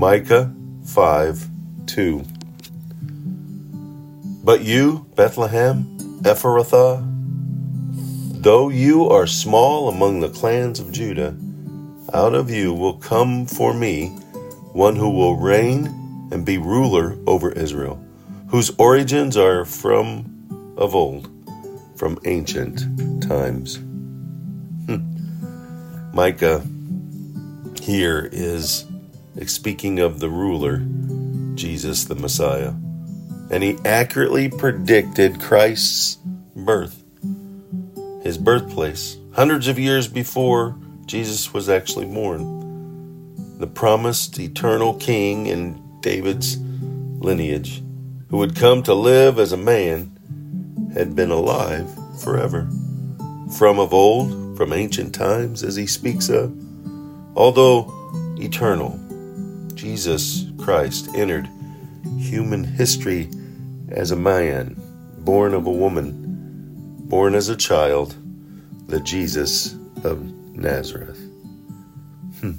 Micah 5 2. But you, Bethlehem, Ephrathah, though you are small among the clans of Judah, out of you will come for me one who will reign and be ruler over Israel, whose origins are from of old, from ancient times. Hmm. Micah here is speaking of the ruler, Jesus the Messiah. And he accurately predicted Christ's birth, his birthplace, hundreds of years before Jesus was actually born. The promised eternal king in David's lineage, who would come to live as a man, had been alive forever. From of old, from ancient times, as he speaks of, although eternal, Jesus Christ entered human history as a man, born of a woman, born as a child, the Jesus of Nazareth. Hmm.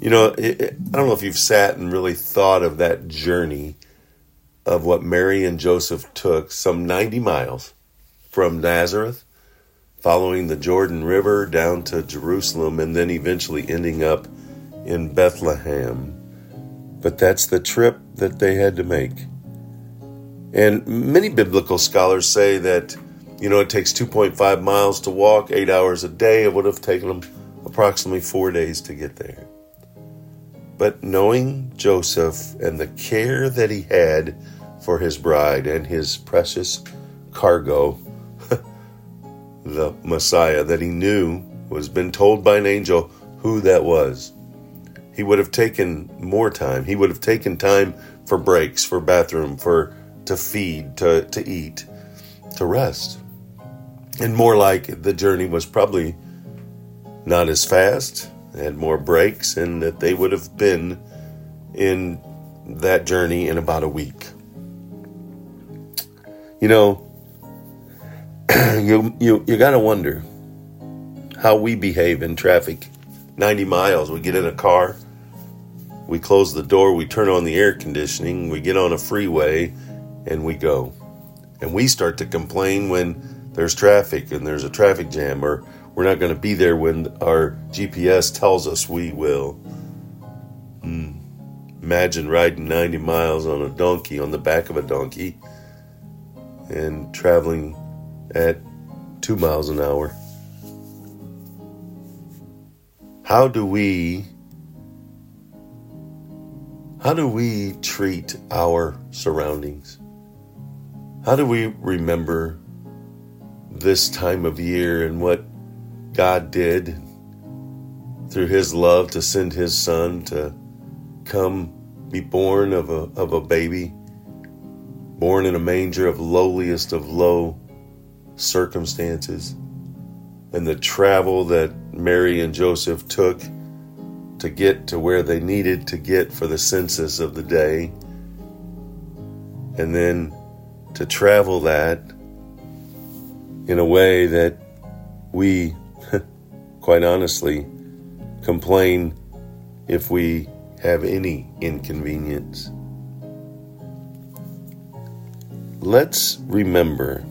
You know, it, it, I don't know if you've sat and really thought of that journey of what Mary and Joseph took some 90 miles from Nazareth, following the Jordan River down to Jerusalem, and then eventually ending up in Bethlehem but that's the trip that they had to make. And many biblical scholars say that, you know, it takes 2.5 miles to walk, eight hours a day. It would have taken them approximately four days to get there. But knowing Joseph and the care that he had for his bride and his precious cargo, the Messiah that he knew was been told by an angel who that was he would have taken more time. He would have taken time for breaks, for bathroom, for to feed, to, to eat, to rest. And more like the journey was probably not as fast, had more breaks, and that they would have been in that journey in about a week. You know, you you you got to wonder how we behave in traffic. 90 miles, we get in a car, we close the door, we turn on the air conditioning, we get on a freeway, and we go. And we start to complain when there's traffic and there's a traffic jam, or we're not going to be there when our GPS tells us we will. Mm. Imagine riding 90 miles on a donkey, on the back of a donkey, and traveling at two miles an hour. How do we how do we treat our surroundings? How do we remember this time of year and what God did through His love to send His Son to come be born of a, of a baby, born in a manger of lowliest of low circumstances, and the travel that Mary and Joseph took to get to where they needed to get for the census of the day, and then to travel that in a way that we, quite honestly, complain if we have any inconvenience. Let's remember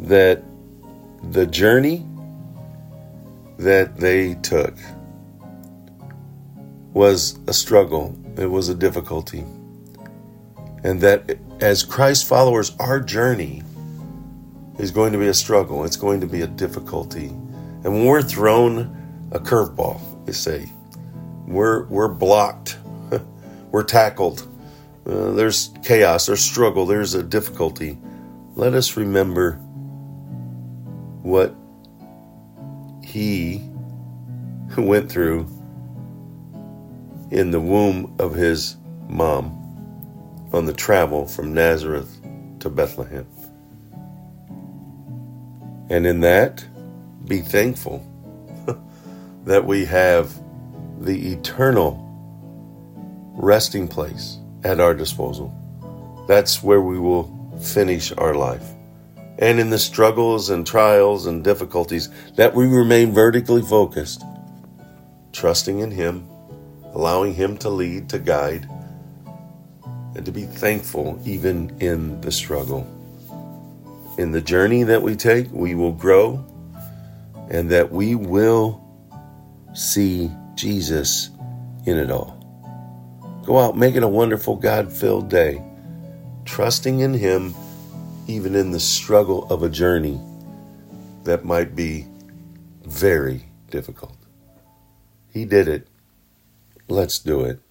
that the journey that they took was a struggle, it was a difficulty. And that as Christ followers, our journey is going to be a struggle, it's going to be a difficulty. And when we're thrown a curveball, you say, we're, we're blocked, we're tackled, uh, there's chaos, there's struggle, there's a difficulty. Let us remember what he went through in the womb of his mom on the travel from Nazareth to Bethlehem. And in that, be thankful that we have the eternal resting place at our disposal. That's where we will finish our life. And in the struggles and trials and difficulties, that we remain vertically focused, trusting in Him allowing Him to lead, to guide, and to be thankful even in the struggle. In the journey that we take, we will grow and that we will see Jesus in it all. Go out, make it a wonderful, God filled day, trusting in Him even in the struggle of a journey that might be very difficult. He did it. Let's do it.